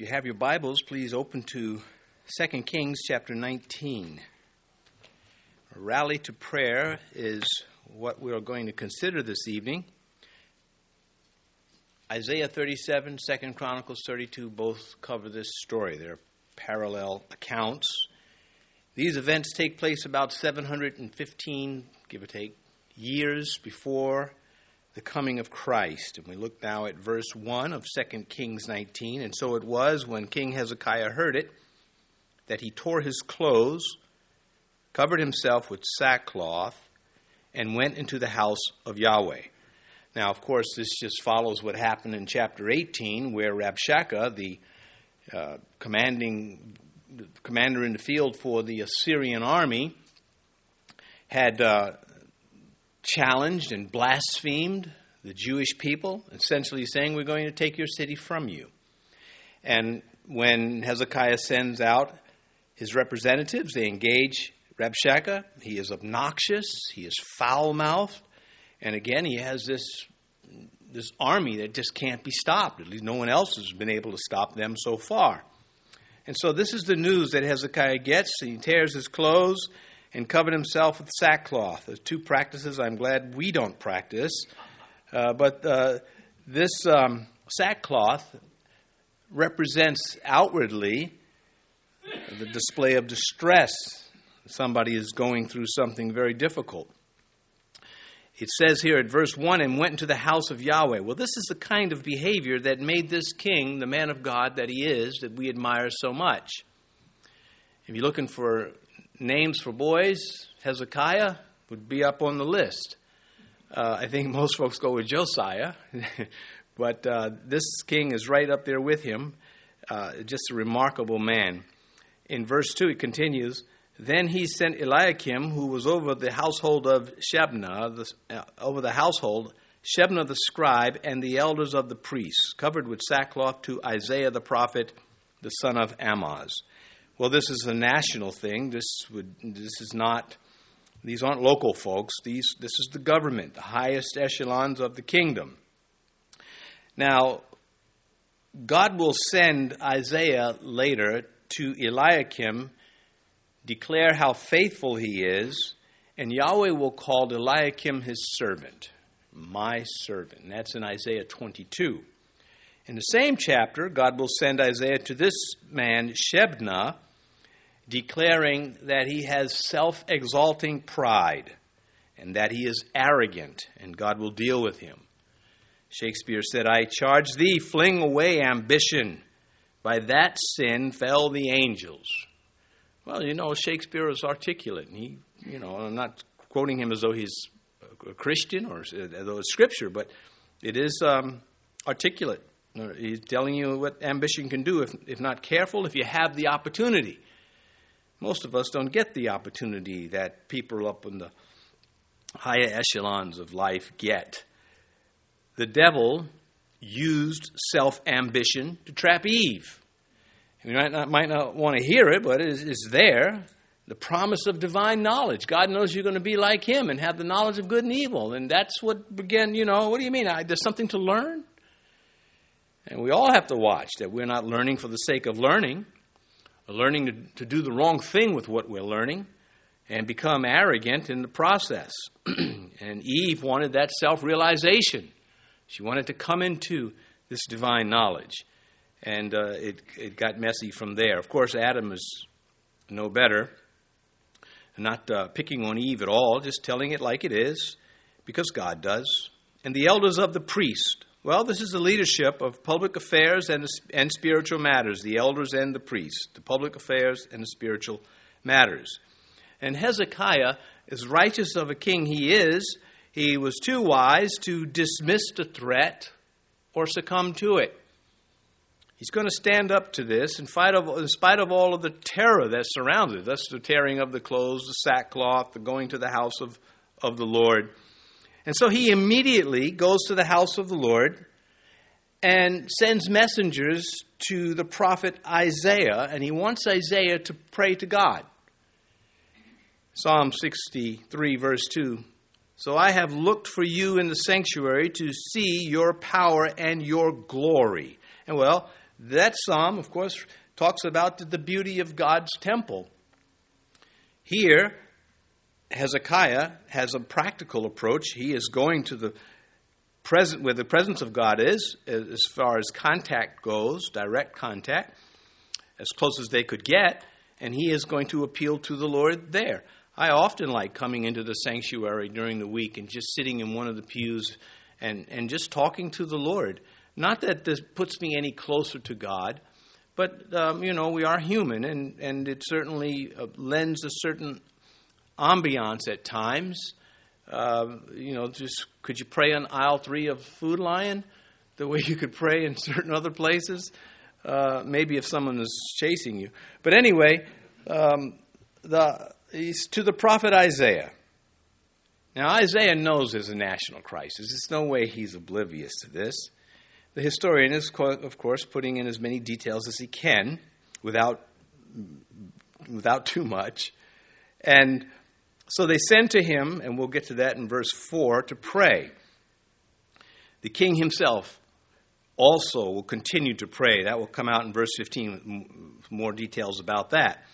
If you have your Bibles, please open to 2 Kings chapter 19. A rally to prayer is what we are going to consider this evening. Isaiah 37, 2 Chronicles 32 both cover this story. They're parallel accounts. These events take place about 715, give or take, years before the coming of Christ. And we look now at verse 1 of 2 Kings 19. And so it was when King Hezekiah heard it that he tore his clothes, covered himself with sackcloth, and went into the house of Yahweh. Now, of course, this just follows what happened in chapter 18, where Rabshakeh, the uh, commanding the commander in the field for the Assyrian army, had uh, challenged and blasphemed the Jewish people, essentially saying, We're going to take your city from you. And when Hezekiah sends out his representatives, they engage Rabshakeh. He is obnoxious, he is foul mouthed, and again, he has this, this army that just can't be stopped. At least no one else has been able to stop them so far. And so, this is the news that Hezekiah gets. He tears his clothes and covered himself with sackcloth. There's two practices I'm glad we don't practice. Uh, but uh, this um, sackcloth represents outwardly the display of distress. Somebody is going through something very difficult. It says here at verse 1 and went into the house of Yahweh. Well, this is the kind of behavior that made this king the man of God that he is, that we admire so much. If you're looking for names for boys, Hezekiah would be up on the list. Uh, I think most folks go with Josiah, but uh, this king is right up there with him. Uh, just a remarkable man. In verse 2, it continues Then he sent Eliakim, who was over the household of Shebna, the, uh, over the household, Shebna the scribe, and the elders of the priests, covered with sackcloth, to Isaiah the prophet, the son of Amoz well, this is a national thing. This would this is not these aren't local folks. These this is the government, the highest echelons of the kingdom. Now, God will send Isaiah later to Eliakim, declare how faithful he is, and Yahweh will call Eliakim his servant, my servant. And that's in Isaiah 22. In the same chapter, God will send Isaiah to this man, Shebna, declaring that he has self exalting pride and that he is arrogant, and God will deal with him. Shakespeare said, I charge thee, fling away ambition. By that sin fell the angels. Well, you know, Shakespeare is articulate. And he, you know, I'm not quoting him as though he's a Christian or as though it's scripture, but it is um, articulate. He's telling you what ambition can do if, if not careful, if you have the opportunity. Most of us don't get the opportunity that people up in the higher echelons of life get. The devil used self ambition to trap Eve. You might not, might not want to hear it, but it is, it's there. The promise of divine knowledge. God knows you're going to be like Him and have the knowledge of good and evil. And that's what began, you know, what do you mean? I, there's something to learn? And we all have to watch that we're not learning for the sake of learning learning to, to do the wrong thing with what we're learning and become arrogant in the process. and Eve wanted that self realization. She wanted to come into this divine knowledge. And uh, it, it got messy from there. Of course, Adam is no better. Not uh, picking on Eve at all, just telling it like it is, because God does. And the elders of the priest well, this is the leadership of public affairs and, and spiritual matters, the elders and the priests, the public affairs and the spiritual matters. And Hezekiah, as righteous of a king he is, he was too wise to dismiss the threat or succumb to it. He's going to stand up to this in spite of, in spite of all of the terror that surrounds it. That's the tearing of the clothes, the sackcloth, the going to the house of, of the Lord. And so he immediately goes to the house of the Lord and sends messengers to the prophet Isaiah, and he wants Isaiah to pray to God. Psalm 63, verse 2. So I have looked for you in the sanctuary to see your power and your glory. And well, That psalm, of course, talks about the beauty of God's temple. Here, Hezekiah has a practical approach. He is going to the present where the presence of God is, as far as contact goes, direct contact, as close as they could get, and he is going to appeal to the Lord there. I often like coming into the sanctuary during the week and just sitting in one of the pews and, and just talking to the Lord. Not that this puts me any closer to God, but, um, you know, we are human, and, and it certainly uh, lends a certain ambiance at times. Uh, you know, just could you pray on aisle three of Food Lion the way you could pray in certain other places? Uh, maybe if someone is chasing you. But anyway, um, the, to the prophet Isaiah. Now, Isaiah knows there's a national crisis. There's no way he's oblivious to this. The historian is, of course, putting in as many details as he can without, without too much. And so they send to him, and we'll get to that in verse 4, to pray. The king himself also will continue to pray. That will come out in verse 15, with more details about that.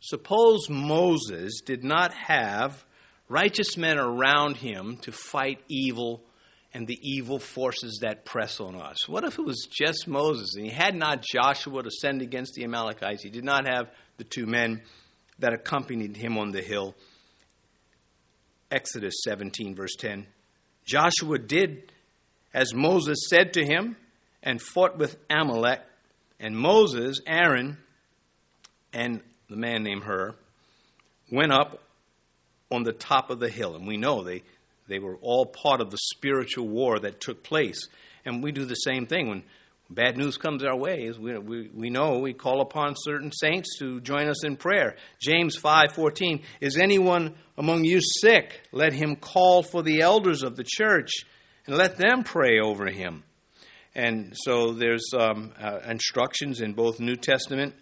Suppose Moses did not have righteous men around him to fight evil and the evil forces that press on us. What if it was just Moses and he had not Joshua to send against the Amalekites? He did not have the two men that accompanied him on the hill. Exodus 17, verse 10. Joshua did as Moses said to him and fought with Amalek. And Moses, Aaron, and the man named Hur went up on the top of the hill. And we know they, they were all part of the spiritual war that took place. And we do the same thing when bad news comes our way. We, we, we know we call upon certain saints to join us in prayer. James 5:14 Is anyone among you sick? Let him call for the elders of the church and let them pray over him. And so there's um, uh, instructions in both New Testament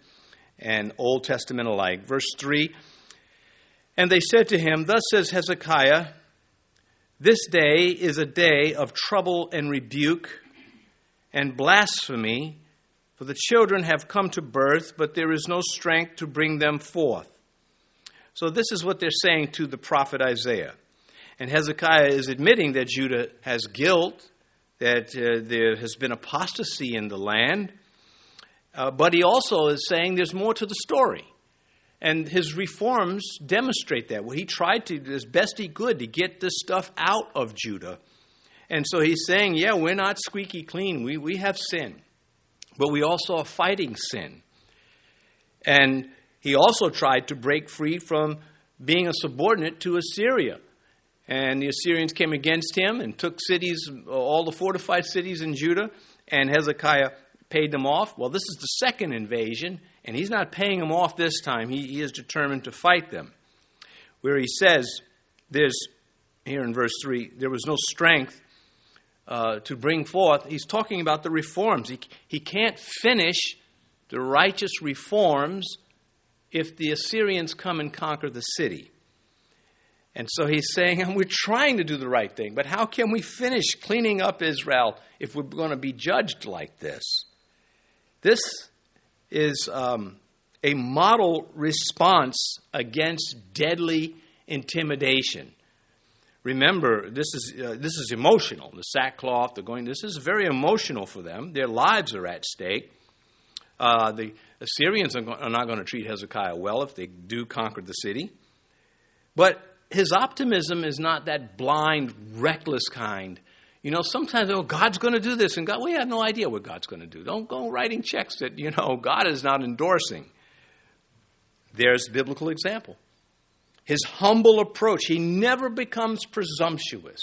and Old Testament alike. Verse 3 And they said to him, Thus says Hezekiah, This day is a day of trouble and rebuke and blasphemy, for the children have come to birth, but there is no strength to bring them forth. So, this is what they're saying to the prophet Isaiah. And Hezekiah is admitting that Judah has guilt, that uh, there has been apostasy in the land, uh, but he also is saying there's more to the story. And his reforms demonstrate that. Well, he tried to, as best he could, to get this stuff out of Judah and so he's saying, yeah, we're not squeaky clean. We, we have sin, but we also are fighting sin. And he also tried to break free from being a subordinate to Assyria. And the Assyrians came against him and took cities, all the fortified cities in Judah, and Hezekiah paid them off. Well, this is the second invasion, and he's not paying them off this time. He, he is determined to fight them. Where he says, there's, here in verse 3, there was no strength uh, to bring forth, he's talking about the reforms. He, he can't finish the righteous reforms if the Assyrians come and conquer the city. And so he's saying, we're trying to do the right thing, but how can we finish cleaning up Israel if we're going to be judged like this? This is um, a model response against deadly intimidation. Remember, this is, uh, this is emotional. The sackcloth, the going, this is very emotional for them. Their lives are at stake. Uh, the Assyrians are, go- are not going to treat Hezekiah well if they do conquer the city. But his optimism is not that blind, reckless kind. You know, sometimes, oh, God's going to do this, and God, we have no idea what God's going to do. Don't go writing checks that, you know, God is not endorsing. There's biblical example his humble approach. He never becomes presumptuous.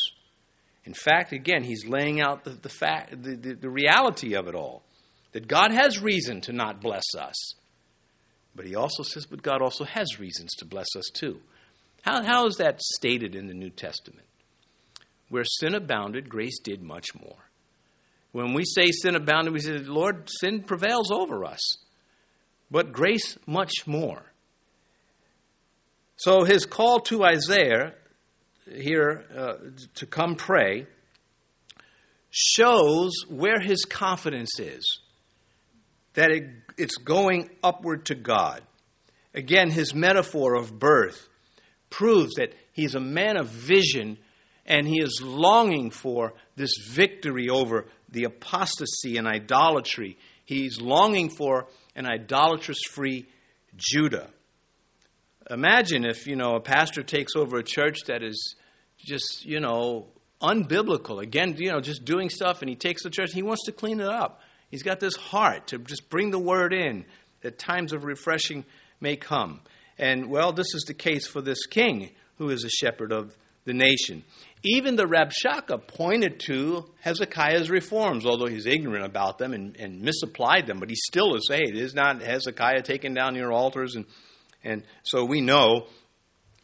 In fact, again, he's laying out the, the, fact, the, the, the reality of it all that God has reason to not bless us. But he also says, but God also has reasons to bless us too. How, how is that stated in the New Testament? Where sin abounded, grace did much more. When we say sin abounded, we say, Lord, sin prevails over us, but grace much more. So his call to Isaiah here uh, to come pray shows where his confidence is. that it, it's going upward to God. Again, his metaphor of birth proves that he's a man of vision and he is longing for this victory over the apostasy and idolatry. He's longing for an idolatrous free Judah. Imagine if, you know, a pastor takes over a church that is just, you know, unbiblical. Again, you know, just doing stuff and he takes the church, he wants to clean it up. He's got this heart to just bring the word in that times of refreshing may come. And well, this is the case for this king who is a shepherd of the nation. Even the Rabshakeh pointed to Hezekiah's reforms, although he's ignorant about them and, and misapplied them, but he still is saying, is not Hezekiah taking down your altars? And, and so we know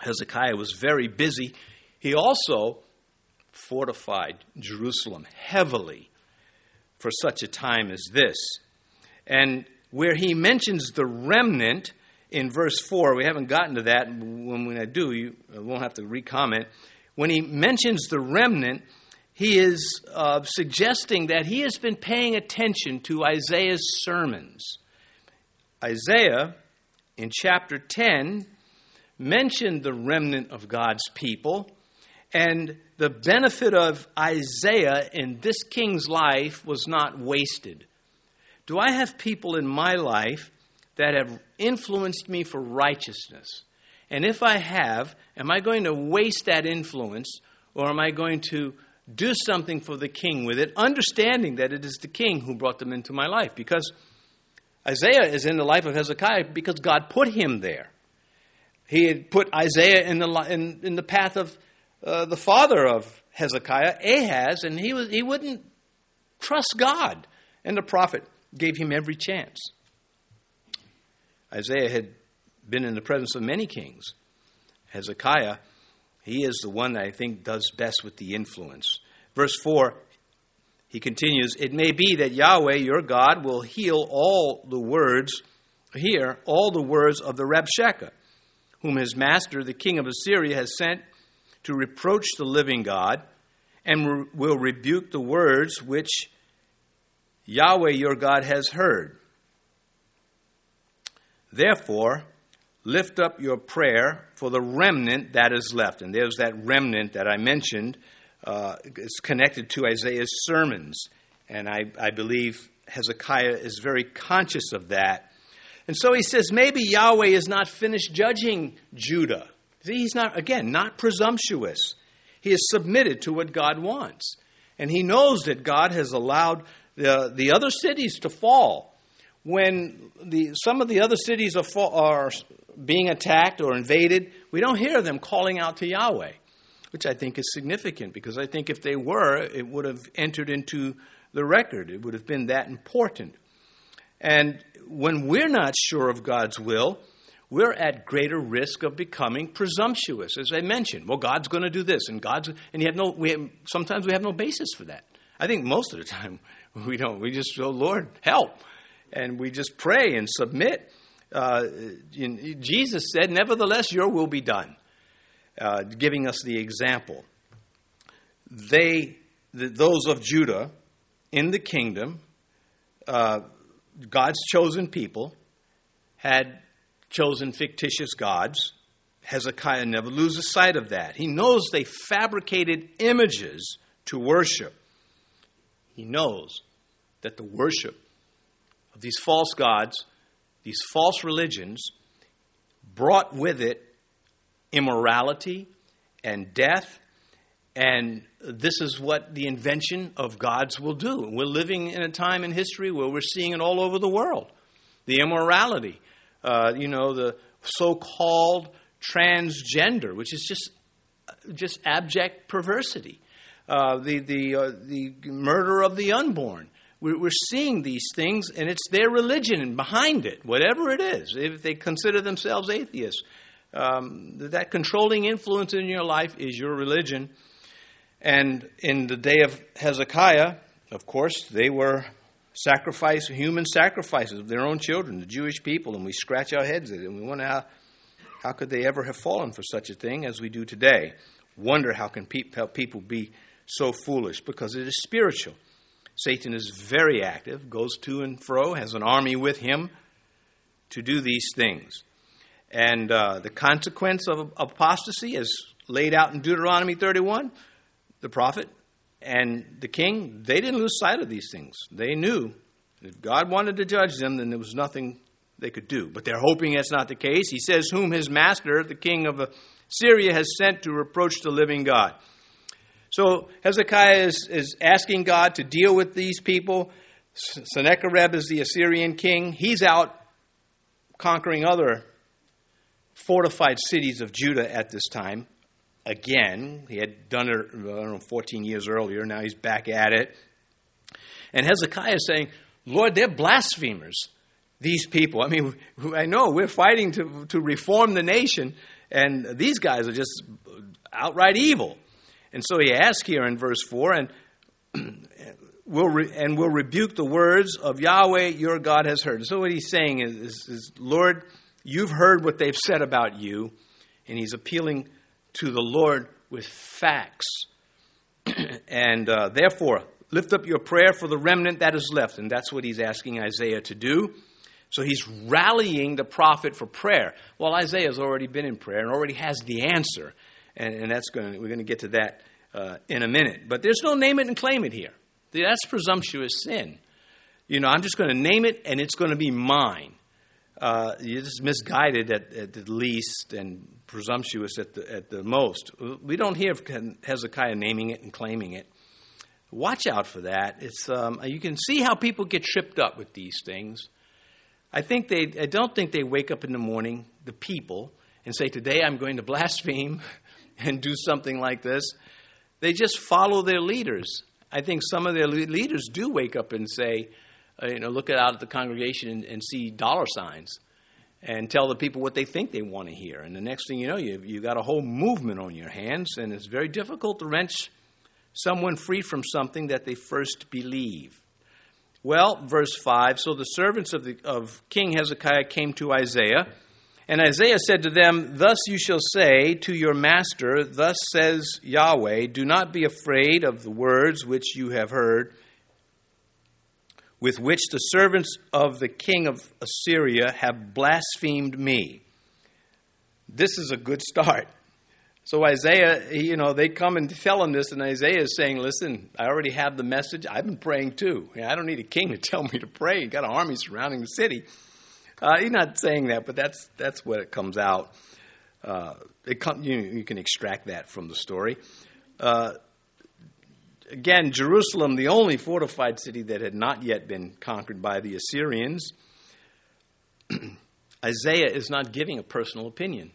Hezekiah was very busy. He also fortified Jerusalem heavily for such a time as this. And where he mentions the remnant in verse 4, we haven't gotten to that. When, I do, you won't have to recomment. When he mentions the remnant, he is uh, suggesting that he has been paying attention to Isaiah's sermons. Isaiah, in chapter 10, mentioned the remnant of God's people and the benefit of Isaiah in this king's life was not wasted. Do I have people in my life that have influenced me for righteousness? And if I have, am I going to waste that influence or am I going to do something for the king with it, understanding that it is the king who brought them into my life? Because Isaiah is in the life of Hezekiah because God put him there. He had put Isaiah in the, in, in the path of uh, the father of Hezekiah, Ahaz, and he, was, he wouldn't trust God. And the prophet gave him every chance. Isaiah had been in the presence of many kings. Hezekiah, he is the one that I think does best with the influence. Verse 4, he continues, It may be that Yahweh, your God, will heal all the words, hear all the words of the Rabshakeh, whom his master, the king of Assyria, has sent to reproach the living God and will rebuke the words which Yahweh your God has heard. Therefore, lift up your prayer for the remnant that is left. And there's that remnant that I mentioned. Uh, it's connected to Isaiah's sermons. And I, I believe Hezekiah is very conscious of that. And so he says, maybe Yahweh is not finished judging Judah. He's not, again, not presumptuous. He is submitted to what God wants. And he knows that God has allowed the, the other cities to fall. When the, some of the other cities are, are being attacked or invaded, we don't hear them calling out to Yahweh, which I think is significant because I think if they were, it would have entered into the record. It would have been that important. And when we're not sure of God's will, we're at greater risk of becoming presumptuous. As I mentioned, well, God's going to do this, and God's, and you have no, we have, sometimes we have no basis for that. I think most of the time we don't. We just go, Lord, help. And we just pray and submit. Uh, Jesus said, Nevertheless, your will be done, uh, giving us the example. They, the, those of Judah in the kingdom, uh, God's chosen people, had chosen fictitious gods. Hezekiah never loses sight of that. He knows they fabricated images to worship. He knows that the worship of these false gods, these false religions, brought with it immorality and death. And this is what the invention of gods will do. We're living in a time in history where we're seeing it all over the world. The immorality, uh, you know, the so-called transgender, which is just just abject perversity. Uh, the the uh, the murder of the unborn. We're, we're seeing these things, and it's their religion behind it, whatever it is. If they consider themselves atheists, um, that controlling influence in your life is your religion. And in the day of Hezekiah, of course, they were sacrifice, human sacrifices of their own children, the Jewish people, and we scratch our heads at it, and we wonder how, how could they ever have fallen for such a thing as we do today? Wonder how can pe- how people be so foolish because it is spiritual. Satan is very active, goes to and fro, has an army with him to do these things. And uh, the consequence of apostasy is laid out in Deuteronomy 31. The prophet and the king, they didn't lose sight of these things. They knew if God wanted to judge them, then there was nothing they could do. But they're hoping that's not the case. He says, Whom his master, the king of Syria, has sent to reproach the living God. So Hezekiah is, is asking God to deal with these people. Sennacherib is the Assyrian king. He's out conquering other fortified cities of Judah at this time. Again, he had done it, I don't know, 14 years earlier. Now he's back at it. And Hezekiah is saying, Lord, they're blasphemers, these people. I mean, I know we're fighting to, to reform the nation, and these guys are just outright evil. And so he asks here in verse 4 and will re- and will rebuke the words of Yahweh your God has heard. So what he's saying is, is, is, Lord, you've heard what they've said about you, and he's appealing to the Lord with facts. and uh, therefore, lift up your prayer for the remnant that is left. And that's what he's asking Isaiah to do. So he's rallying the prophet for prayer. Well, Isaiah's already been in prayer and already has the answer and, and that's going we're going to get to that uh, in a minute. But there's no name it and claim it here. That's presumptuous sin. You know, I'm just going to name it and it's going to be mine. Uh, just misguided at, at the least and presumptuous at the, at the most. We don't hear of Hezekiah naming it and claiming it. Watch out for that. It's, um, you can see how people get tripped up with these things. I think they, I don't think they wake up in the morning, the people, and say, Today I'm going to blaspheme and do something like this. They just follow their leaders. I think some of their leaders do wake up and say, uh, you know, look out at the congregation and, and, see dollar signs and tell the people what they think they want to hear. And the next thing you know, you've, you've got a whole movement on your hands, and it's very difficult to wrench someone free from something that they first believe. Well, verse 5 So the servants of, the, of King Hezekiah came to Isaiah and Isaiah said to them, Thus you shall say to your master, Thus says Yahweh, Do not be afraid of the words which you have heard, with which the servants of the king of Assyria have blasphemed me. This is a good start. So Isaiah, you know, they come and tell him this, and Isaiah is saying, Listen, I already have the message. I've been praying too. I don't need a king to tell me to pray. You got an army surrounding the city. Uh, he's not saying that, but that's that's what it comes out. Uh, it you, you, can extract that from the story. Uh, again, Jerusalem, the only fortified city that had not yet been conquered by the Assyrians. Isaiah is not giving a personal opinion.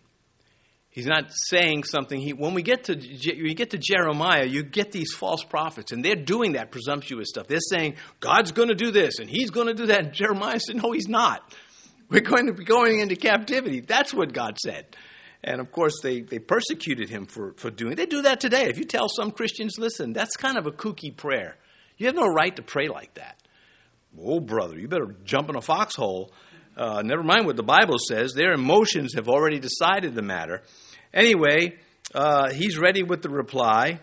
He's not saying something. He, when we get to you get to Jeremiah, you get these false prophets, and they're doing that presumptuous stuff. They're saying God's going to do this, and He's going to do that. And Jeremiah said, "No, He's not." We're going to be going into captivity. That's what God said. And of course, they, they persecuted him for, for doing it. They do that today. If you tell some Christians, listen, that's kind of a kooky prayer. You have no right to pray like that. Oh, brother, you better jump in a foxhole. Uh, never mind what the Bible says. Their emotions have already decided the matter. Anyway, uh, he's ready with the reply.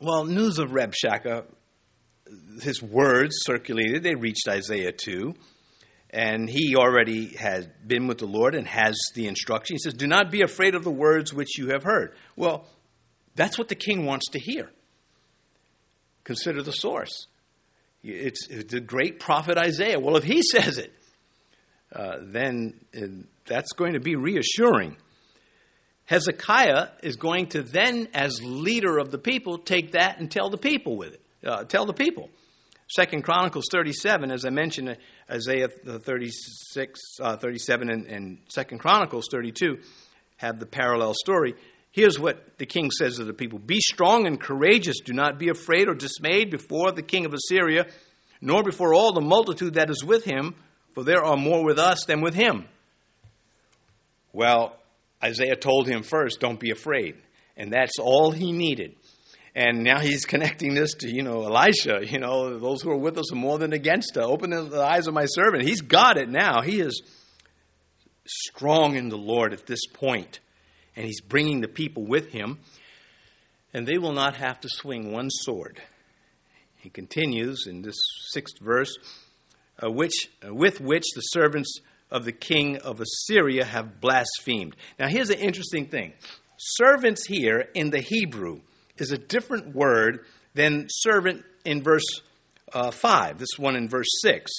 Well, news of Rabshakeh, his words circulated. They reached Isaiah too and he already has been with the Lord and has the instruction. He says, Do not be afraid of the words which you have heard. Well, that's what the king wants to hear. Consider the source. It's, it's the great prophet Isaiah. Well, if he says it, uh, then uh, that's going to be reassuring. Hezekiah is going to then, as leader of the people, take that and tell the people with it. Uh, tell the people. Second Chronicles 37, as I mentioned, uh, Isaiah 36, uh, 37, and, and Second Chronicles 32 have the parallel story. Here's what the king says to the people Be strong and courageous. Do not be afraid or dismayed before the king of Assyria, nor before all the multitude that is with him, for there are more with us than with him. Well, Isaiah told him first, Don't be afraid. And that's all he needed. And now he's connecting this to, you know, Elisha, you know, those who are with us are more than against us. Open the eyes of my servant. He's got it now. He is strong in the Lord at this point, and he's bringing the people with him, and they will not have to swing one sword. He continues in this sixth verse, uh, which, uh, with which the servants of the king of Assyria have blasphemed. Now, here's an interesting thing servants here in the Hebrew is a different word than servant in verse uh, 5, this one in verse 6.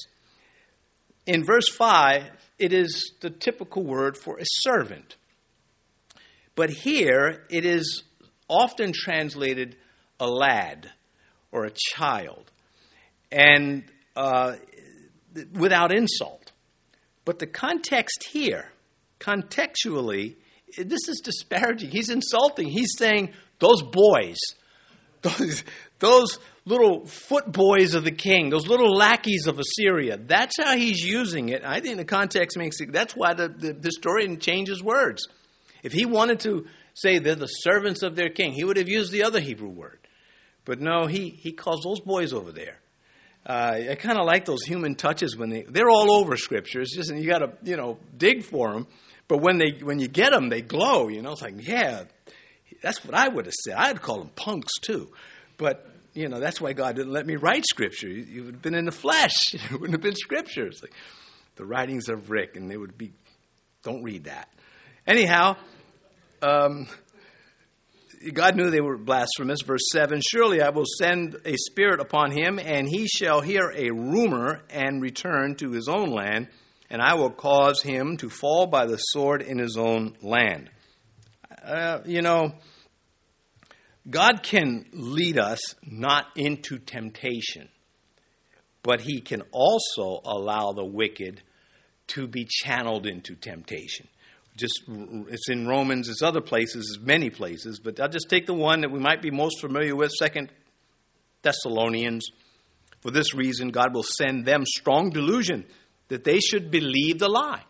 In verse 5, it is the typical word for a servant. But here, it is often translated a lad or a child, and uh, without insult. But the context here, contextually, this is disparaging. He's insulting. He's saying, those boys, those, those little foot boys of the king, those little lackeys of Assyria. That's how he's using it. I think the context makes it, that's why the, the, historian changes words. If he wanted to say they're the servants of their king, he would have used the other Hebrew word. But no, he, he calls those boys over there. Uh, I kind of like those human touches when they they're all over Scripture. It's just you got to you know dig for them. But when they when you get them, they glow. You know, it's like yeah, that's what I would have said. I'd call them punks too. But you know, that's why God didn't let me write scripture. You would have been in the flesh. It wouldn't have been scripture. It's like the writings of Rick, and they would be, don't read that. Anyhow, um, God knew they were blasphemous. Verse 7 Surely I will send a spirit upon him, and he shall hear a rumor and return to his own land, and I will cause him to fall by the sword in his own land. Uh, you know, God can lead us not into temptation, but He can also allow the wicked to be channeled into temptation. Just it's in Romans, it's other places, it's many places, but I'll just take the one that we might be most familiar with, Second Thessalonians. For this reason, God will send them strong delusion that they should believe the lie.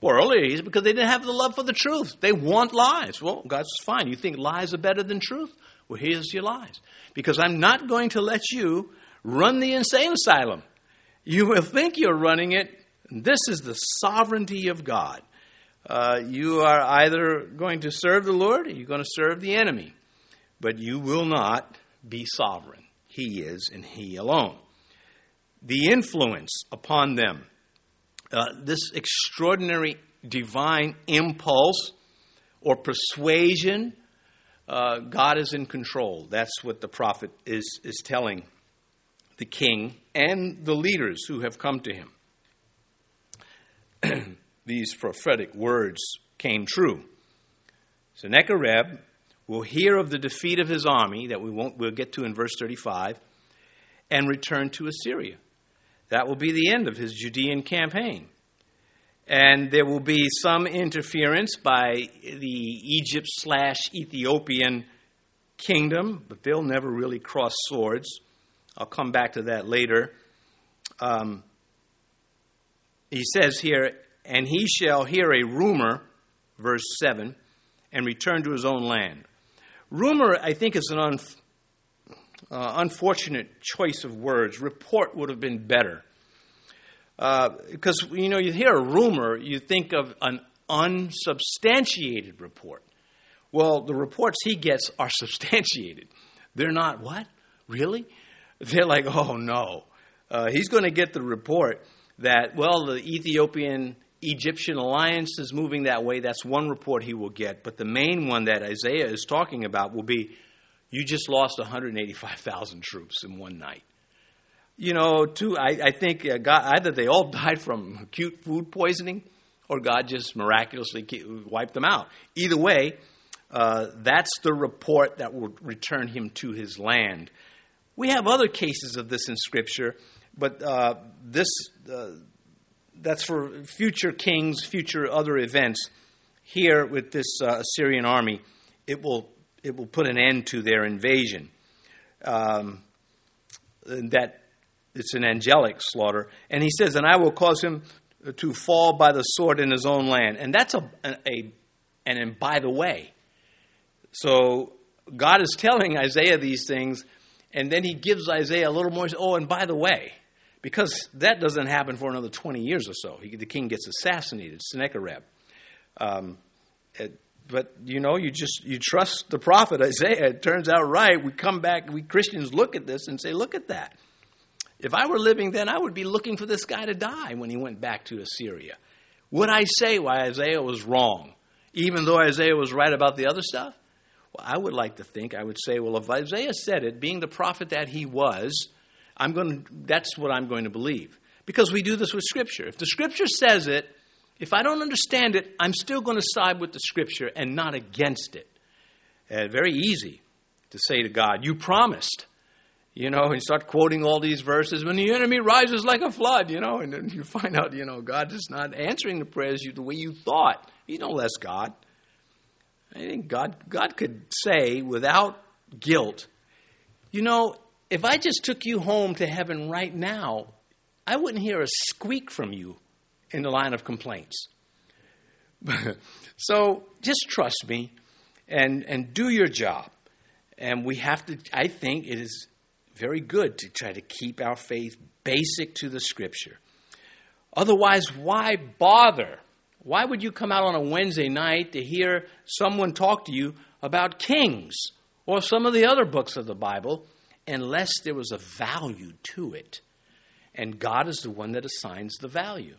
Well, earlier because they didn't have the love for the truth. They want lies. Well, God's fine. You think lies are better than truth? Well, here's your lies. Because I'm not going to let you run the insane asylum. You will think you're running it. This is the sovereignty of God. Uh, you are either going to serve the Lord or you're going to serve the enemy. But you will not be sovereign. He is, and He alone. The influence upon them, uh, this extraordinary divine impulse or persuasion uh, God is in control. That's what the prophet is, is telling the king and the leaders who have come to him. These prophetic words came true. Sennacherib will hear of the defeat of his army, that we won't, we'll get to in verse 35, and return to Assyria. That will be the end of his Judean campaign and there will be some interference by the Egypt slash Ethiopian kingdom, but they'll never really cross swords. I'll come back to that later. Um, he says here, and he shall hear a rumor, verse 7, and return to his own land. Rumor, I think, is an uh, unfortunate choice of words. Report would have been better because uh, you know you hear a rumor, you think of an unsubstantiated report. Well, the reports he gets are substantiated. They're not what really. They're like, oh no, uh, he's going to get the report that well the Ethiopian Egyptian alliance is moving that way. That's one report he will get. But the main one that Isaiah is talking about will be you just lost 185,000 troops in one night you know, too, I, I think uh, God, either they all died from acute food poisoning or God just miraculously wiped them out. Either way, uh, that's the report that will return him to his land. We have other cases of this in Scripture, but uh, this uh, that's for future kings, future other events. Here with this uh, Assyrian army, it will it will put an end to their invasion. Um, that it's an angelic slaughter. And he says, And I will cause him to fall by the sword in his own land. And that's a, a, a and, and by the way. So God is telling Isaiah these things, and then he gives Isaiah a little more. Oh, and by the way, because that doesn't happen for another 20 years or so. He, the king gets assassinated, Sennacherib. Um, it, but you know, you just you trust the prophet Isaiah. It turns out right. We come back, we Christians look at this and say, look at that. If I were living then, I would be looking for this guy to die when he went back to Assyria. Would I say why Isaiah was wrong, even though Isaiah was right about the other stuff? Well, I would like to think I would say, well, if Isaiah said it, being the prophet that he was, I'm going to, that's what I'm going to believe. Because we do this with Scripture. If the Scripture says it, if I don't understand it, I'm still going to side with the Scripture and not against it. Uh, very easy to say to God, You promised. You know, and start quoting all these verses when the enemy rises like a flood, you know, and then you find out, you know, God is not answering the prayers you, the way you thought. You know, less God. I think God, God could say without guilt, you know, if I just took you home to heaven right now, I wouldn't hear a squeak from you in the line of complaints. so just trust me and, and do your job. And we have to, I think it is very good to try to keep our faith basic to the scripture. Otherwise, why bother? Why would you come out on a Wednesday night to hear someone talk to you about kings or some of the other books of the Bible unless there was a value to it? And God is the one that assigns the value.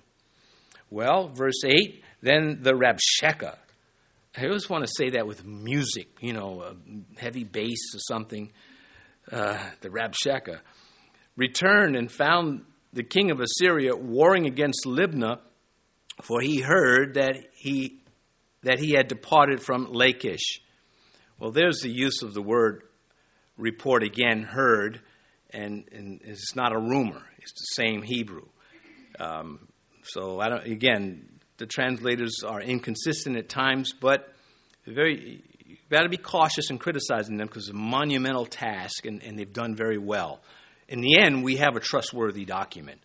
Well, verse 8, then the Rabshakeh. I always want to say that with music, you know, heavy bass or something. Uh, the Rabshakeh returned and found the king of Assyria warring against Libnah, for he heard that he that he had departed from Lachish. Well, there's the use of the word report again, heard, and, and it's not a rumor. It's the same Hebrew. Um, so I don't. Again, the translators are inconsistent at times, but very. You've got to be cautious in criticizing them because it's a monumental task, and, and they've done very well. In the end, we have a trustworthy document.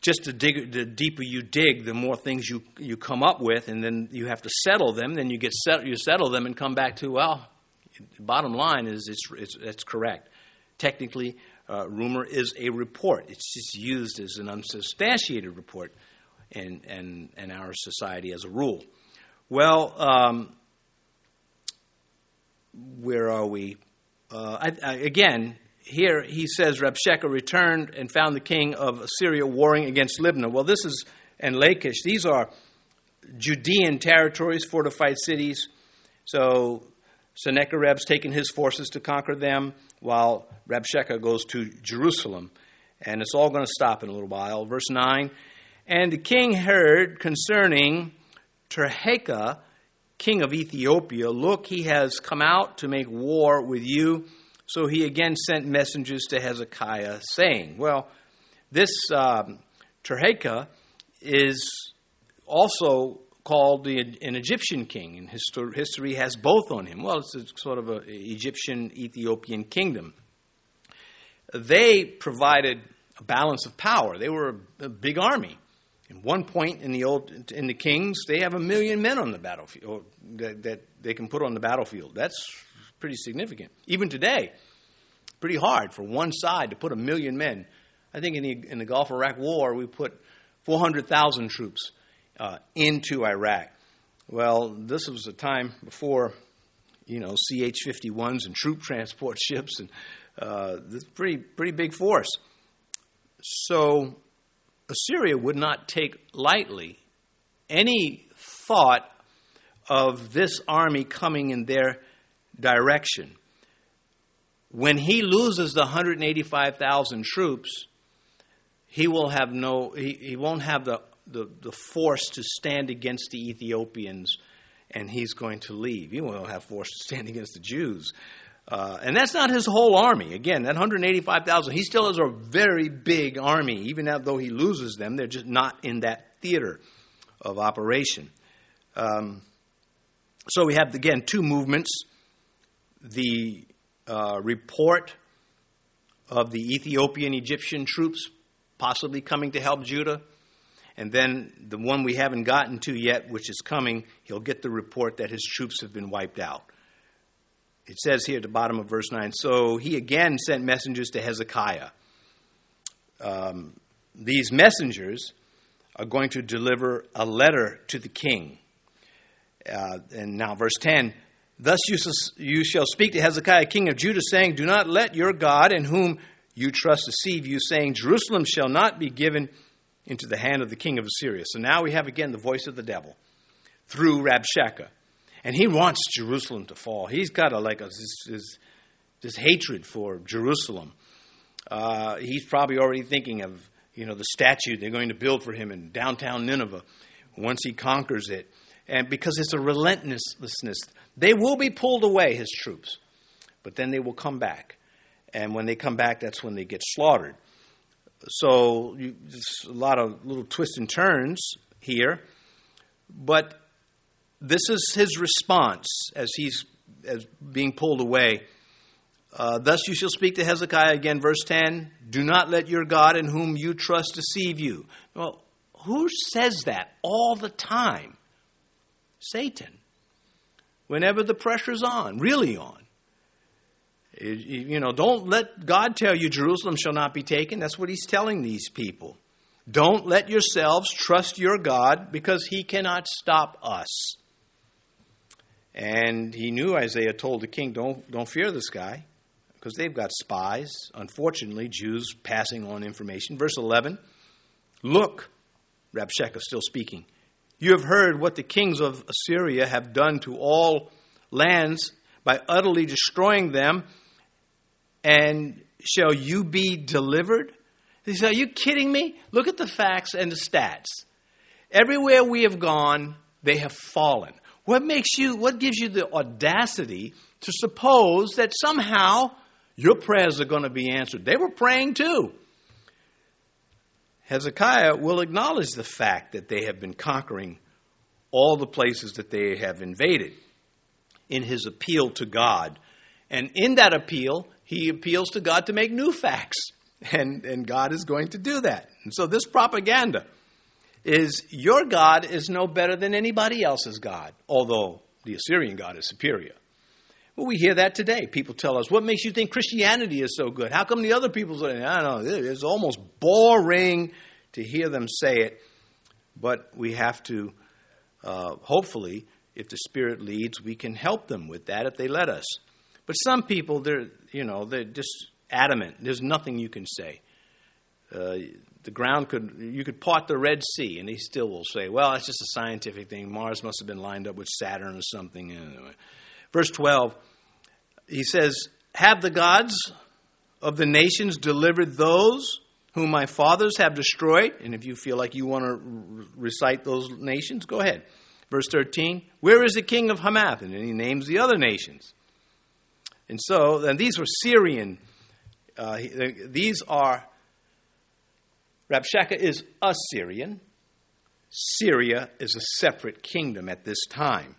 Just the, dig, the deeper you dig, the more things you, you come up with, and then you have to settle them. Then you get set, you settle them and come back to well. Bottom line is it's, it's, it's correct. Technically, uh, rumor is a report. It's just used as an unsubstantiated report in, in, in our society as a rule. Well, um, where are we? Uh, I, I, again, here he says Rabshakeh returned and found the king of Assyria warring against Libnah. Well, this is, and Lachish, these are Judean territories, fortified cities. So Sennacherib's taken his forces to conquer them while Rabshakeh goes to Jerusalem. And it's all going to stop in a little while. Verse 9 And the king heard concerning Tirhakah, king of Ethiopia, Look, he has come out to make war with you. So he again sent messengers to Hezekiah, saying, Well, this um, Tirhakah is also called the, an Egyptian king, and history has both on him. Well, it's a, sort of an Egyptian Ethiopian kingdom. They provided a balance of power. They were a, a big army. At one point in the old in the kings, they have a million men on the battlefield that, that they can put on the battlefield. That's pretty significant. Even today, pretty hard for one side to put a million men. I think in the in the Gulf Iraq War, we put 400,000 troops uh, into Iraq. Well, this was a time before, you know, CH 51s and troop transport ships, and uh, pretty, pretty big force. So Assyria would not take lightly any thought of this army coming in their direction. When he loses the 185,000 troops, he will have no he, he won't have the the, the force to stand against the Ethiopians, and he's going to leave. He won't have force to stand against the Jews. Uh, and that's not his whole army. Again, that 185,000, he still has a very big army. Even though he loses them, they're just not in that theater of operation. Um, so we have, again, two movements the uh, report of the Ethiopian Egyptian troops possibly coming to help Judah, and then the one we haven't gotten to yet, which is coming, he'll get the report that his troops have been wiped out. It says here at the bottom of verse 9 So he again sent messengers to Hezekiah. Um, these messengers are going to deliver a letter to the king. Uh, and now, verse 10 Thus you, you shall speak to Hezekiah, king of Judah, saying, Do not let your God, in whom you trust, deceive you, saying, Jerusalem shall not be given into the hand of the king of Assyria. So now we have again the voice of the devil through Rabshakeh. And he wants Jerusalem to fall. He's got a, like a, this, this, this hatred for Jerusalem. Uh, he's probably already thinking of you know the statue they're going to build for him in downtown Nineveh once he conquers it. And because it's a relentlessness, they will be pulled away, his troops, but then they will come back. And when they come back, that's when they get slaughtered. So you, a lot of little twists and turns here, but this is his response as he's as being pulled away. Uh, Thus you shall speak to Hezekiah again, verse 10 Do not let your God in whom you trust deceive you. Well, who says that all the time? Satan. Whenever the pressure's on, really on. You know, don't let God tell you Jerusalem shall not be taken. That's what he's telling these people. Don't let yourselves trust your God because he cannot stop us. And he knew Isaiah told the king, don't, don't fear this guy because they've got spies. Unfortunately, Jews passing on information. Verse 11 Look, Rabshakeh is still speaking. You have heard what the kings of Assyria have done to all lands by utterly destroying them and shall you be delivered? He said, Are you kidding me? Look at the facts and the stats. Everywhere we have gone, they have fallen. What makes you, what gives you the audacity to suppose that somehow your prayers are going to be answered? They were praying too. Hezekiah will acknowledge the fact that they have been conquering all the places that they have invaded in his appeal to God. And in that appeal, he appeals to God to make new facts. And, and God is going to do that. And so this propaganda is your God is no better than anybody else's God, although the Assyrian God is superior. Well, we hear that today. People tell us, what makes you think Christianity is so good? How come the other people say, I don't know, it's almost boring to hear them say it. But we have to, uh, hopefully, if the Spirit leads, we can help them with that if they let us. But some people, they're, you know, they're just adamant. There's nothing you can say. Uh, the ground could, you could part the Red Sea, and he still will say, well, it's just a scientific thing. Mars must have been lined up with Saturn or something. Anyway. Verse 12, he says, Have the gods of the nations delivered those whom my fathers have destroyed? And if you feel like you want to recite those nations, go ahead. Verse 13, Where is the king of Hamath? And he names the other nations. And so, and these were Syrian, uh, these are, Rabshakeh is Assyrian. Syria is a separate kingdom at this time.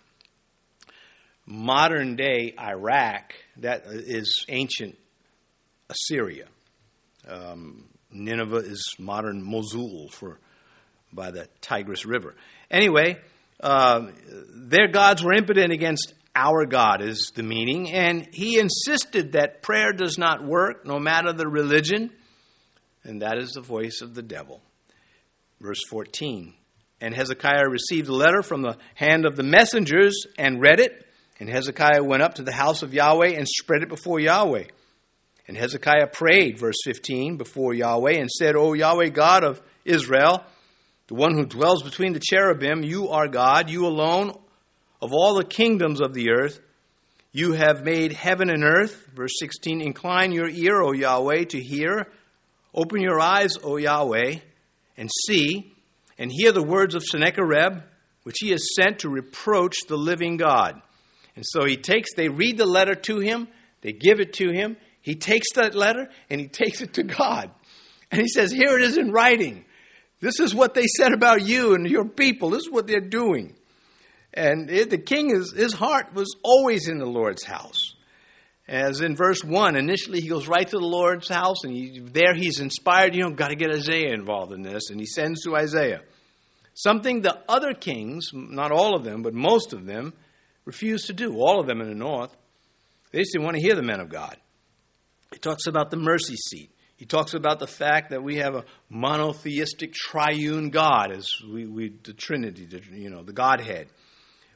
Modern day Iraq, that is ancient Assyria. Um, Nineveh is modern Mosul for by the Tigris River. Anyway, uh, their gods were impotent against our God is the meaning. And he insisted that prayer does not work, no matter the religion. And that is the voice of the devil. Verse 14. And Hezekiah received a letter from the hand of the messengers and read it. And Hezekiah went up to the house of Yahweh and spread it before Yahweh. And Hezekiah prayed, verse 15, before Yahweh and said, O Yahweh God of Israel, the one who dwells between the cherubim, you are God, you alone of all the kingdoms of the earth. You have made heaven and earth. Verse 16 Incline your ear, O Yahweh, to hear. Open your eyes, O Yahweh, and see, and hear the words of Sennacherib, which he has sent to reproach the living God. And so he takes, they read the letter to him, they give it to him. He takes that letter and he takes it to God. And he says, Here it is in writing. This is what they said about you and your people. This is what they're doing. And it, the king, is, his heart was always in the Lord's house. As in verse 1, initially he goes right to the Lord's house, and he, there he's inspired, you know, got to get Isaiah involved in this, and he sends to Isaiah. Something the other kings, not all of them, but most of them, refused to do, all of them in the north. They just didn't want to hear the men of God. He talks about the mercy seat. He talks about the fact that we have a monotheistic triune God, as we, we the Trinity, the, you know, the Godhead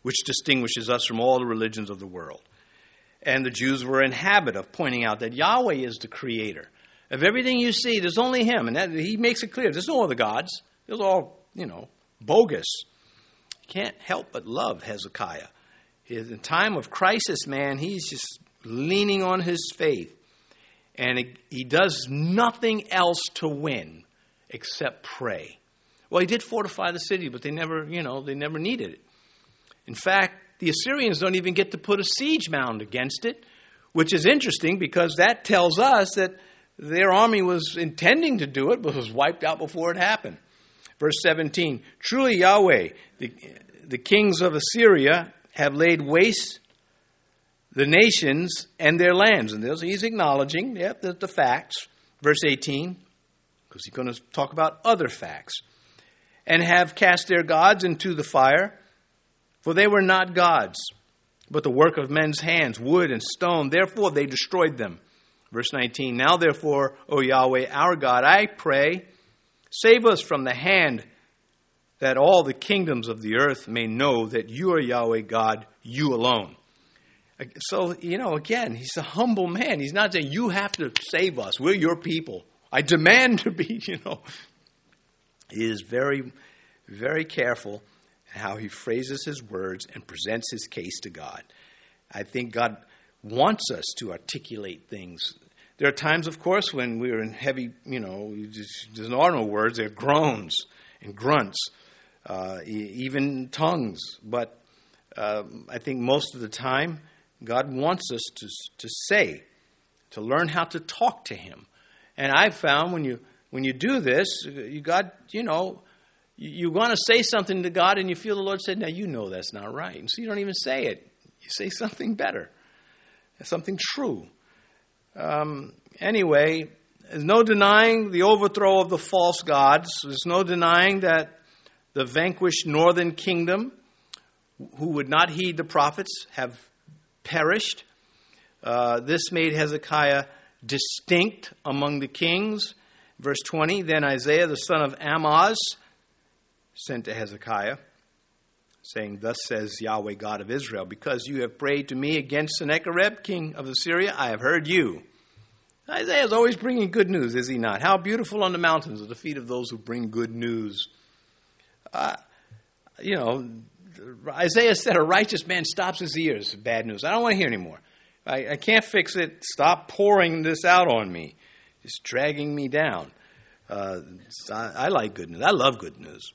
which distinguishes us from all the religions of the world. And the Jews were in habit of pointing out that Yahweh is the creator. Of everything you see, there's only him. And that, he makes it clear there's no other gods. They're all, you know, bogus. You can't help but love Hezekiah. In time of crisis, man, he's just leaning on his faith. And he does nothing else to win except pray. Well, he did fortify the city, but they never, you know, they never needed it. In fact, the Assyrians don't even get to put a siege mound against it, which is interesting because that tells us that their army was intending to do it, but was wiped out before it happened. Verse 17 Truly, Yahweh, the, the kings of Assyria, have laid waste the nations and their lands. And he's acknowledging, yep, the, the facts. Verse 18, because he's going to talk about other facts. And have cast their gods into the fire for they were not gods, but the work of men's hands, wood and stone. Therefore, they destroyed them. Verse 19 Now, therefore, O Yahweh, our God, I pray, save us from the hand that all the kingdoms of the earth may know that you are Yahweh God, you alone. So, you know, again, he's a humble man. He's not saying, You have to save us. We're your people. I demand to be, you know. He is very, very careful how he phrases his words and presents his case to God. I think God wants us to articulate things. There are times, of course, when we're in heavy, you know, there's are no words, there are groans and grunts, uh, even tongues. But uh, I think most of the time, God wants us to, to say, to learn how to talk to Him. And I've found when you when you do this, you got you know you, want to say something to God and you feel the Lord said, Now you know that's not right. And so you don't even say it. You say something better, something true. Um, anyway, there's no denying the overthrow of the false gods. There's no denying that the vanquished northern kingdom, who would not heed the prophets, have perished. Uh, this made Hezekiah distinct among the kings. Verse 20 Then Isaiah the son of Amoz sent to Hezekiah, saying, Thus says Yahweh God of Israel, because you have prayed to me against Sennacherib, king of Assyria, I have heard you. Isaiah is always bringing good news, is he not? How beautiful on the mountains are the feet of those who bring good news. Uh, you know, Isaiah said, A righteous man stops his ears. Bad news. I don't want to hear anymore. I, I can't fix it. Stop pouring this out on me. It's dragging me down. Uh, I, I like good news. I love good news.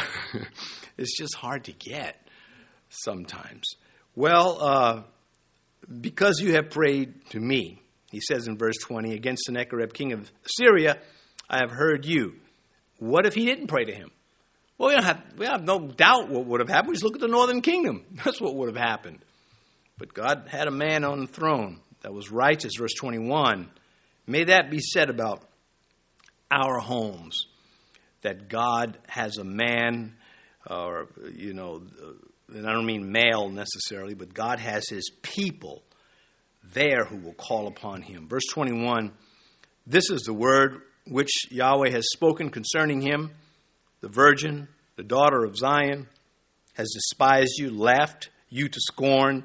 it's just hard to get sometimes. Well, uh, because you have prayed to me, he says in verse 20, against Sennacherib, king of Syria, I have heard you. What if he didn't pray to him? Well, we, have, we have no doubt what would have happened. We just look at the northern kingdom. That's what would have happened. But God had a man on the throne that was righteous, verse 21. May that be said about our homes that God has a man, or, you know, and I don't mean male necessarily, but God has his people there who will call upon him. Verse 21 This is the word which Yahweh has spoken concerning him. The virgin, the daughter of Zion, has despised you, laughed you to scorn,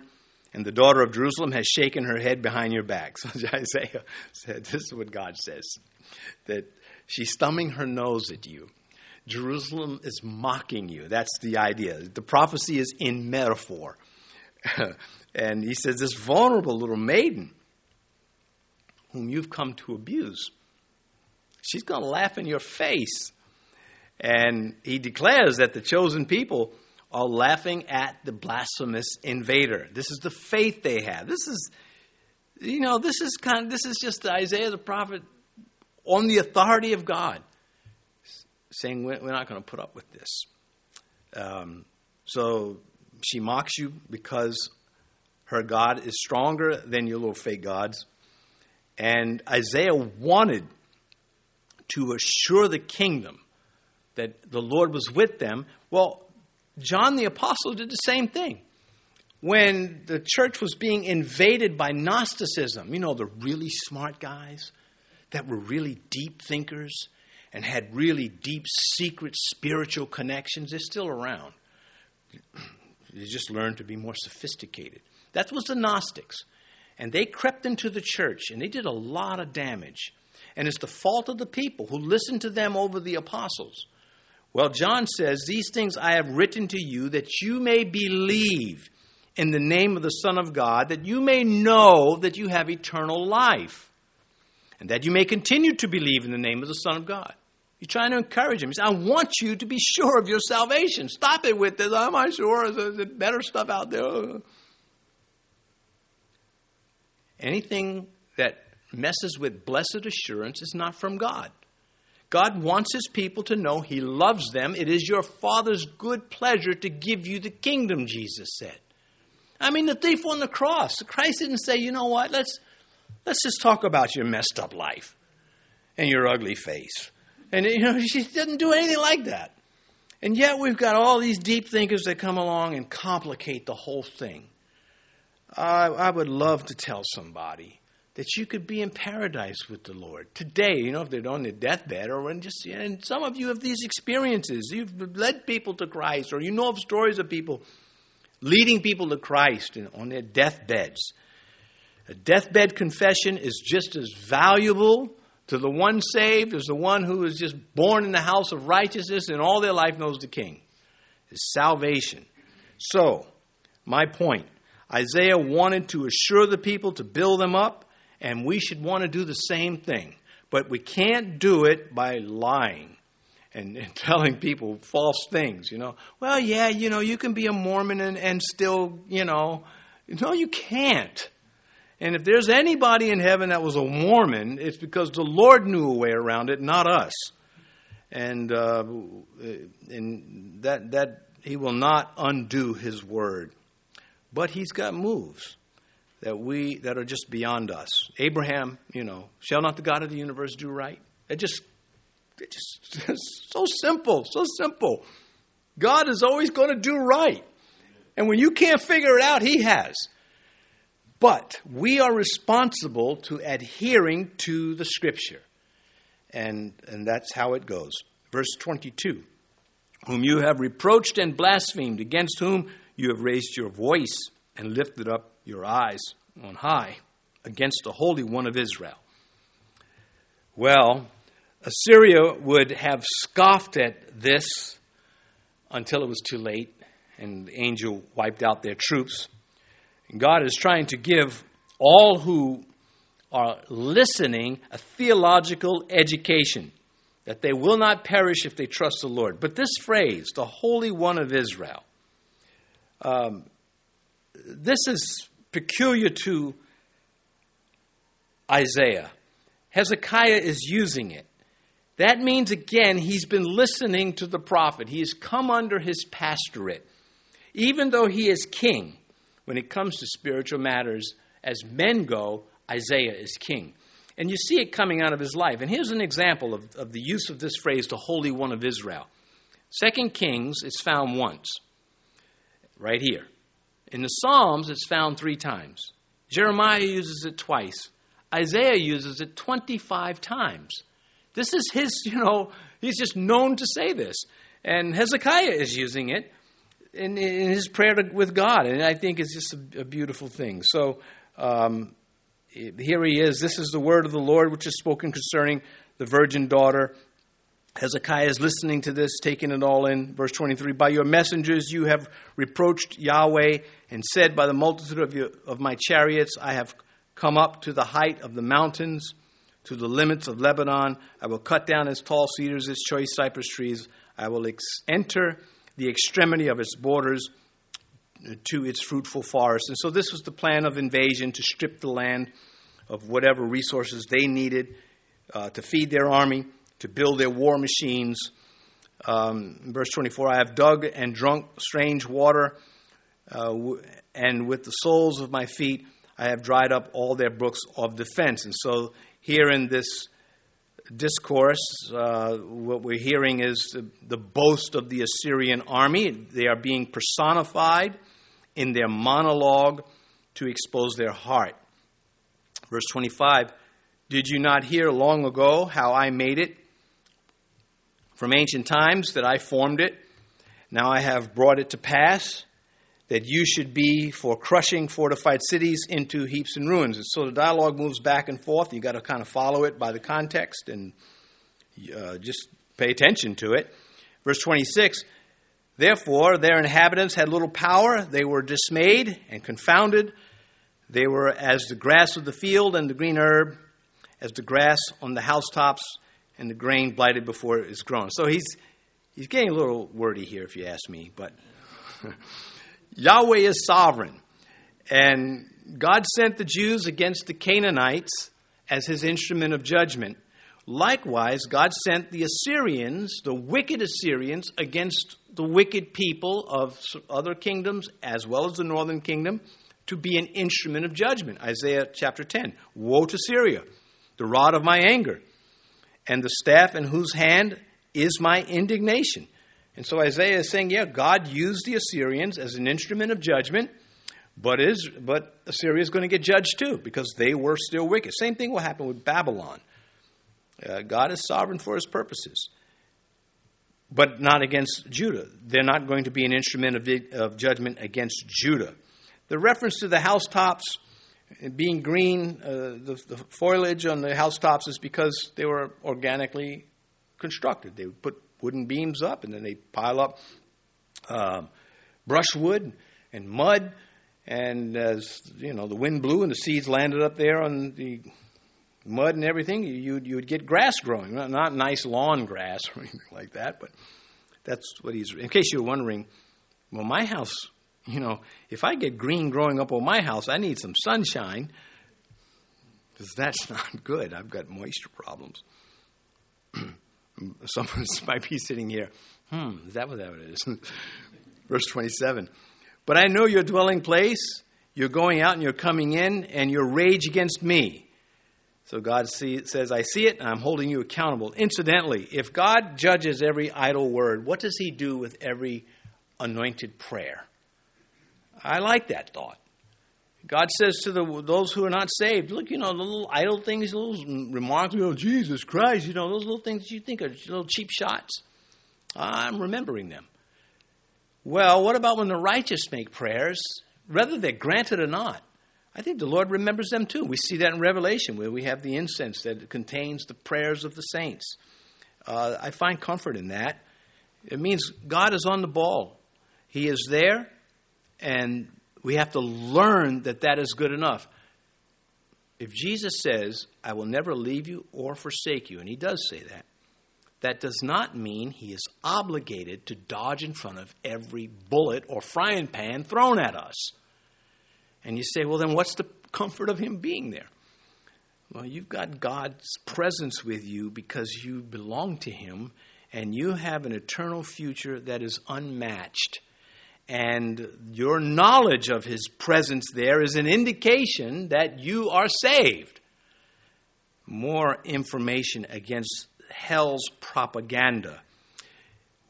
and the daughter of Jerusalem has shaken her head behind your back. So Isaiah said, This is what God says that She's thumbing her nose at you. Jerusalem is mocking you. That's the idea. The prophecy is in metaphor. and he says, This vulnerable little maiden whom you've come to abuse, she's going to laugh in your face. And he declares that the chosen people are laughing at the blasphemous invader. This is the faith they have. This is, you know, this is kind of, this is just Isaiah the prophet on the authority of God, saying, We're not going to put up with this. Um, so she mocks you because her God is stronger than your little fake gods. And Isaiah wanted to assure the kingdom that the Lord was with them. Well, John the Apostle did the same thing. When the church was being invaded by Gnosticism, you know, the really smart guys, that were really deep thinkers and had really deep, secret spiritual connections, they're still around. They just learned to be more sophisticated. That was the Gnostics. And they crept into the church and they did a lot of damage. And it's the fault of the people who listened to them over the apostles. Well, John says, These things I have written to you that you may believe in the name of the Son of God, that you may know that you have eternal life, and that you may continue to believe in the name of the Son of God. You're trying to encourage him. He says, I want you to be sure of your salvation. Stop it with this. Am I sure? Is there better stuff out there? Anything that messes with blessed assurance is not from God. God wants his people to know he loves them. It is your Father's good pleasure to give you the kingdom, Jesus said. I mean, the thief on the cross, Christ didn't say, you know what, let's, let's just talk about your messed up life and your ugly face. And, you know, she didn't do anything like that. And yet we've got all these deep thinkers that come along and complicate the whole thing. I, I would love to tell somebody that you could be in paradise with the Lord today. You know, if they're on their deathbed, or when just and some of you have these experiences. You've led people to Christ, or you know of stories of people leading people to Christ on their deathbeds. A deathbed confession is just as valuable to the one saved as the one who is just born in the house of righteousness and all their life knows the King. Is salvation. So, my point Isaiah wanted to assure the people to build them up, and we should want to do the same thing. But we can't do it by lying and, and, telling people false things, you know. Well, yeah, you know, you can be a Mormon and, and still, you know. No, you can't. And if there's anybody in heaven that was a Mormon, it's because the Lord knew a way around it, not us. And, uh, and that, that he will not undo his word. But he's got moves that we that are just beyond us. Abraham, you know, shall not the God of the universe do right? It just it just it's so simple, so simple. God is always going to do right. And when you can't figure it out, he has. But we are responsible to adhering to the scripture. And, and that's how it goes. Verse 22 Whom you have reproached and blasphemed, against whom you have raised your voice and lifted up your eyes on high against the Holy One of Israel. Well, Assyria would have scoffed at this until it was too late, and the angel wiped out their troops. God is trying to give all who are listening a theological education that they will not perish if they trust the Lord. But this phrase, the Holy One of Israel, um, this is peculiar to Isaiah. Hezekiah is using it. That means, again, he's been listening to the prophet. He has come under his pastorate. Even though he is king, when it comes to spiritual matters, as men go, Isaiah is king. And you see it coming out of his life. And here's an example of, of the use of this phrase, the Holy One of Israel. Second Kings, it's found once, right here. In the Psalms, it's found three times. Jeremiah uses it twice. Isaiah uses it 25 times. This is his, you know, he's just known to say this. And Hezekiah is using it in, in his prayer to, with God. And I think it's just a, a beautiful thing. So um, here he is. This is the word of the Lord which is spoken concerning the virgin daughter Hezekiah is listening to this, taking it all in. Verse 23 By your messengers you have reproached Yahweh and said, By the multitude of, your, of my chariots I have come up to the height of the mountains, to the limits of Lebanon. I will cut down its tall cedars, its choice cypress trees. I will ex- enter the extremity of its borders to its fruitful forest. And so this was the plan of invasion to strip the land of whatever resources they needed uh, to feed their army to build their war machines. Um, verse 24 I have dug and drunk strange water, uh, and with the soles of my feet I have dried up all their brooks of defense. And so, here in this discourse, uh, what we're hearing is the, the boast of the Assyrian army. They are being personified in their monologue to expose their heart. Verse 25 Did you not hear long ago how I made it? from ancient times that I formed it. Now I have brought it to pass. That you should be for crushing fortified cities into heaps and ruins. And so the dialogue moves back and forth. You've got to kind of follow it by the context and uh, just pay attention to it. Verse 26 Therefore, their inhabitants had little power. They were dismayed and confounded. They were as the grass of the field and the green herb, as the grass on the housetops and the grain blighted before it is grown. So he's, he's getting a little wordy here, if you ask me, but. Yahweh is sovereign. And God sent the Jews against the Canaanites as his instrument of judgment. Likewise, God sent the Assyrians, the wicked Assyrians, against the wicked people of other kingdoms as well as the northern kingdom to be an instrument of judgment. Isaiah chapter 10. Woe to Syria, the rod of my anger, and the staff in whose hand is my indignation. And so Isaiah is saying, yeah, God used the Assyrians as an instrument of judgment, but is but Assyria is going to get judged too because they were still wicked. Same thing will happen with Babylon. Uh, God is sovereign for his purposes, but not against Judah. They're not going to be an instrument of, of judgment against Judah. The reference to the housetops being green, uh, the, the foliage on the housetops is because they were organically constructed. They would put wooden beams up, and then they pile up um, brushwood and mud. And as you know, the wind blew and the seeds landed up there on the mud and everything. You you would get grass growing, not, not nice lawn grass or anything like that, but that's what he's. In case you're wondering, well, my house, you know, if I get green growing up on my house, I need some sunshine because that's not good. I've got moisture problems. someone might be sitting here, hmm, is that what that is? Verse 27. But I know your dwelling place, you're going out and you're coming in, and your rage against me. So God see, says, I see it, and I'm holding you accountable. Incidentally, if God judges every idle word, what does he do with every anointed prayer? I like that thought. God says to the, those who are not saved, look, you know, the little idle things, little remarks, know, Jesus Christ, you know, those little things you think are little cheap shots. I'm remembering them. Well, what about when the righteous make prayers, whether they're granted or not? I think the Lord remembers them too. We see that in Revelation, where we have the incense that contains the prayers of the saints. Uh, I find comfort in that. It means God is on the ball. He is there, and we have to learn that that is good enough. If Jesus says, I will never leave you or forsake you, and he does say that, that does not mean he is obligated to dodge in front of every bullet or frying pan thrown at us. And you say, well, then what's the comfort of him being there? Well, you've got God's presence with you because you belong to him and you have an eternal future that is unmatched and your knowledge of his presence there is an indication that you are saved. More information against hell's propaganda.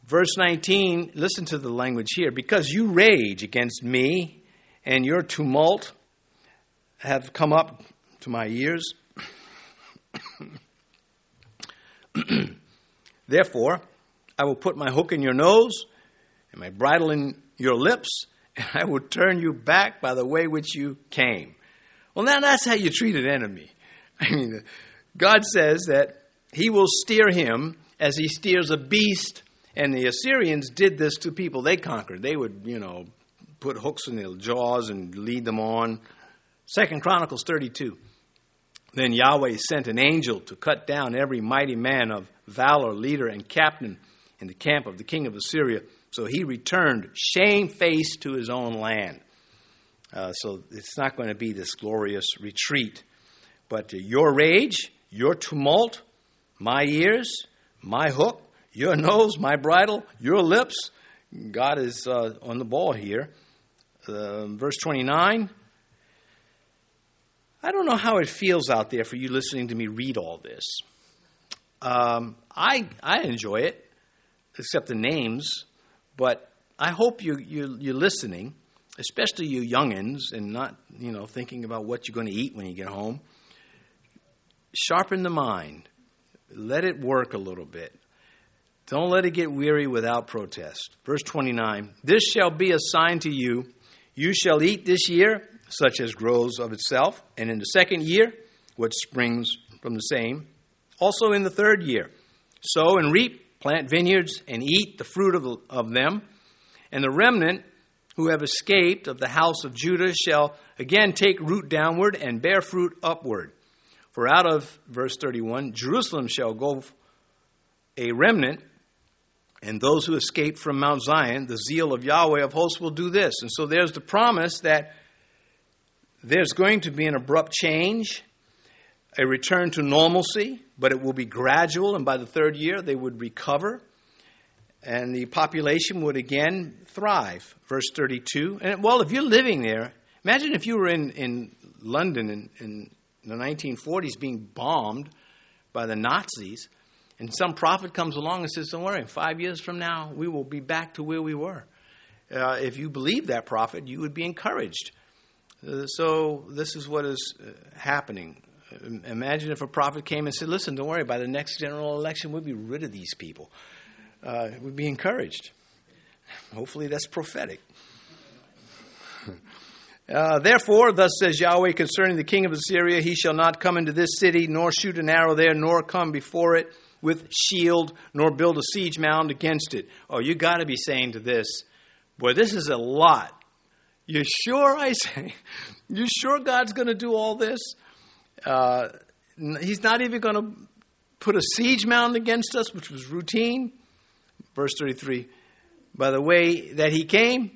Verse 19, listen to the language here. Because you rage against me, and your tumult have come up to my ears. Therefore, I will put my hook in your nose and my bridle in your lips, and I will turn you back by the way which you came. Well, now that's how you treat an enemy. I mean, God says that He will steer him as He steers a beast, and the Assyrians did this to people they conquered. They would, you know, put hooks in their jaws and lead them on. Second Chronicles 32. Then Yahweh sent an angel to cut down every mighty man of valor, leader, and captain in the camp of the king of Assyria so he returned shamefaced to his own land. Uh, so it's not going to be this glorious retreat. But your rage, your tumult, my ears, my hook, your nose, my bridle, your lips, God is uh, on the ball here. Uh, verse 29. I don't know how it feels out there for you listening to me read all this. Um, I, I enjoy it, except the names. But I hope you, you, you're listening, especially you youngins, and not you know thinking about what you're going to eat when you get home. Sharpen the mind. Let it work a little bit. Don't let it get weary without protest. Verse 29 This shall be a sign to you You shall eat this year such as grows of itself, and in the second year, what springs from the same. Also in the third year, sow and reap, plant vineyards, and eat the fruit of, of them. And the remnant who have escaped of the house of Judah shall again take root downward and bear fruit upward. For out of, verse 31, Jerusalem shall go a remnant, and those who escape from Mount Zion, the zeal of Yahweh of hosts will do this. And so there's the promise that there's going to be an abrupt change, a return to normalcy, but it will be gradual, and by the third year they would recover, and the population would again thrive. Verse 32. And well, if you're living there, imagine if you were in, in London in, in the 1940s being bombed by the Nazis, and some prophet comes along and says, Don't worry, five years from now, we will be back to where we were. Uh, if you believe that prophet, you would be encouraged. Uh, so, this is what is uh, happening. Imagine if a prophet came and said, Listen, don't worry, by the next general election, we'll be rid of these people. Uh, we'd be encouraged. Hopefully, that's prophetic. Uh, Therefore, thus says Yahweh concerning the king of Assyria, he shall not come into this city, nor shoot an arrow there, nor come before it with shield, nor build a siege mound against it. Oh, you got to be saying to this, boy, this is a lot. You sure, I say? You sure God's going to do all this? Uh, he's not even going to put a siege mound against us, which was routine. Verse 33 By the way that he came,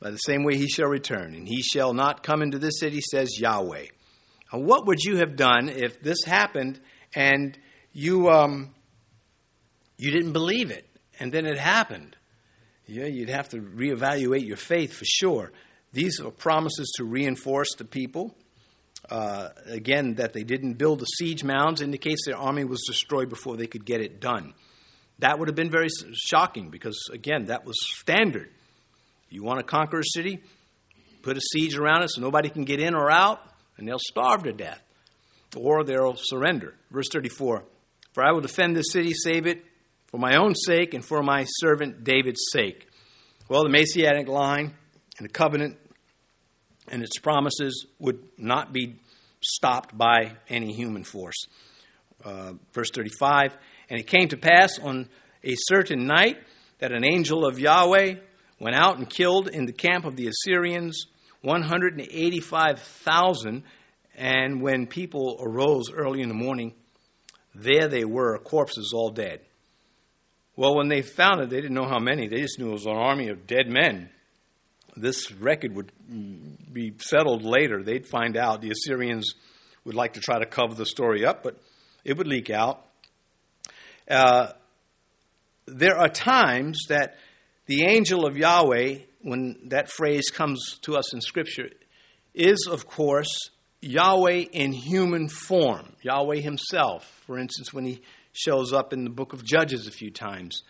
by the same way he shall return, and he shall not come into this city, says Yahweh. Now, what would you have done if this happened and you um, you didn't believe it, and then it happened? Yeah, you'd have to reevaluate your faith for sure. These are promises to reinforce the people. Uh, again, that they didn't build the siege mounds indicates their army was destroyed before they could get it done. That would have been very shocking because, again, that was standard. You want to conquer a city, put a siege around it so nobody can get in or out, and they'll starve to death, or they'll surrender. Verse 34 For I will defend this city, save it, for my own sake and for my servant David's sake. Well, the Messianic line and the covenant and its promises would not be stopped by any human force. Uh, verse 35 And it came to pass on a certain night that an angel of Yahweh went out and killed in the camp of the Assyrians 185,000. And when people arose early in the morning, there they were, corpses all dead. Well, when they found it, they didn't know how many. They just knew it was an army of dead men this record would be settled later. They'd find out. The Assyrians would like to try to cover the story up, but it would leak out. Uh, there are times that the angel of Yahweh, when that phrase comes to us in Scripture, is, of course, Yahweh in human form, Yahweh himself. For instance, when he shows up in the book of Judges a few times,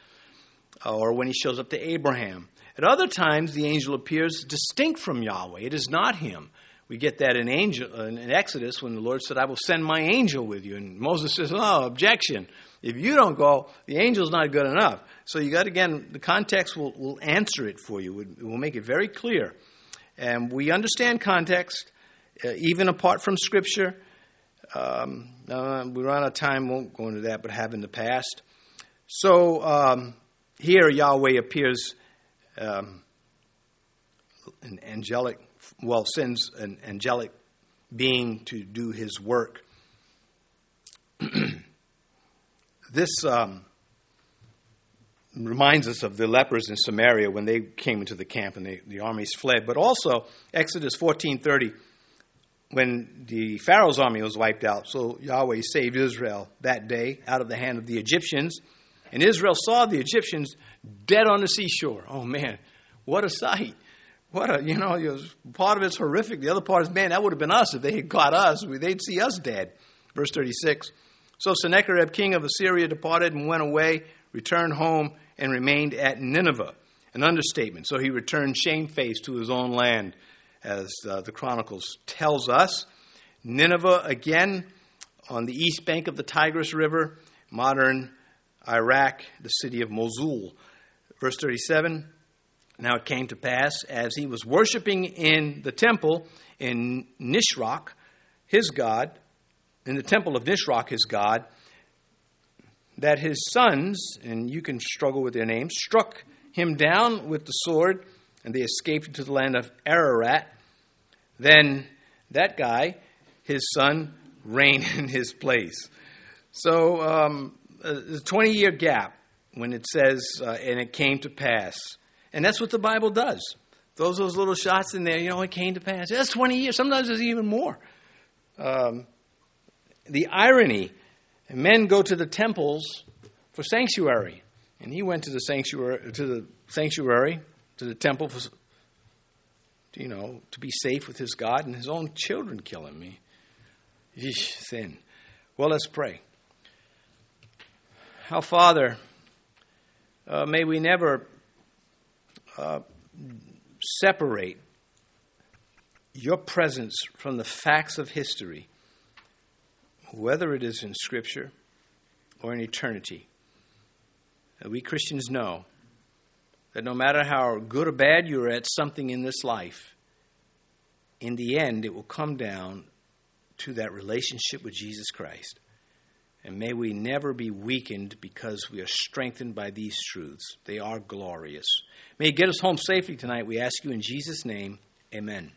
or when he shows up to Abraham. At other times, the angel appears distinct from Yahweh. It is not him. We get that in, angel, in Exodus when the Lord said, I will send my angel with you. And Moses says, Oh, objection. If you don't go, the angel's not good enough. So you got, again, the context will, will answer it for you. It will make it very clear. And we understand context, uh, even apart from Scripture. Um, uh, we run out of time, won't go into that, but have in the past. So um, here Yahweh appears um, an angelic, well, sends an angelic being to do his work. this um, reminds us of the lepers in Samaria when they came into the camp and they, the armies fled. But also Exodus 14:30, when the Pharaoh's army was wiped out. So Yahweh saved Israel that day out of the hand of the Egyptians. And Israel saw the Egyptians dead on the seashore. Oh man, what a sight! What a you know, was, part of it's horrific. The other part is man, that would have been us if they had caught us. They'd see us dead. Verse thirty six. So Sennacherib, king of Assyria, departed and went away, returned home, and remained at Nineveh. An understatement. So he returned shamefaced to his own land, as uh, the Chronicles tells us. Nineveh, again, on the east bank of the Tigris River, modern Iraq, the city of Mosul. Verse 37 Now it came to pass, as he was worshiping in the temple in Nisroch, his God, in the temple of Nisroch, his God, that his sons, and you can struggle with their names, struck him down with the sword, and they escaped into the land of Ararat. Then that guy, his son, reigned in his place. So, um, a 20 year gap when it says, uh, and it came to pass. And that's what the Bible does. Those those little shots in there, you know, it came to pass. That's 20 years. Sometimes it's even more. Um, the irony men go to the temples for sanctuary. And he went to the sanctuary, to the sanctuary, to the temple for, you know, to be safe with his God, and his own children kill him. Yeesh, sin. Well, let's pray. Our Father, uh, may we never uh, separate your presence from the facts of history, whether it is in Scripture or in eternity. Uh, we Christians know that no matter how good or bad you're at something in this life, in the end, it will come down to that relationship with Jesus Christ. And may we never be weakened because we are strengthened by these truths. They are glorious. May you get us home safely tonight. We ask you in Jesus' name. Amen.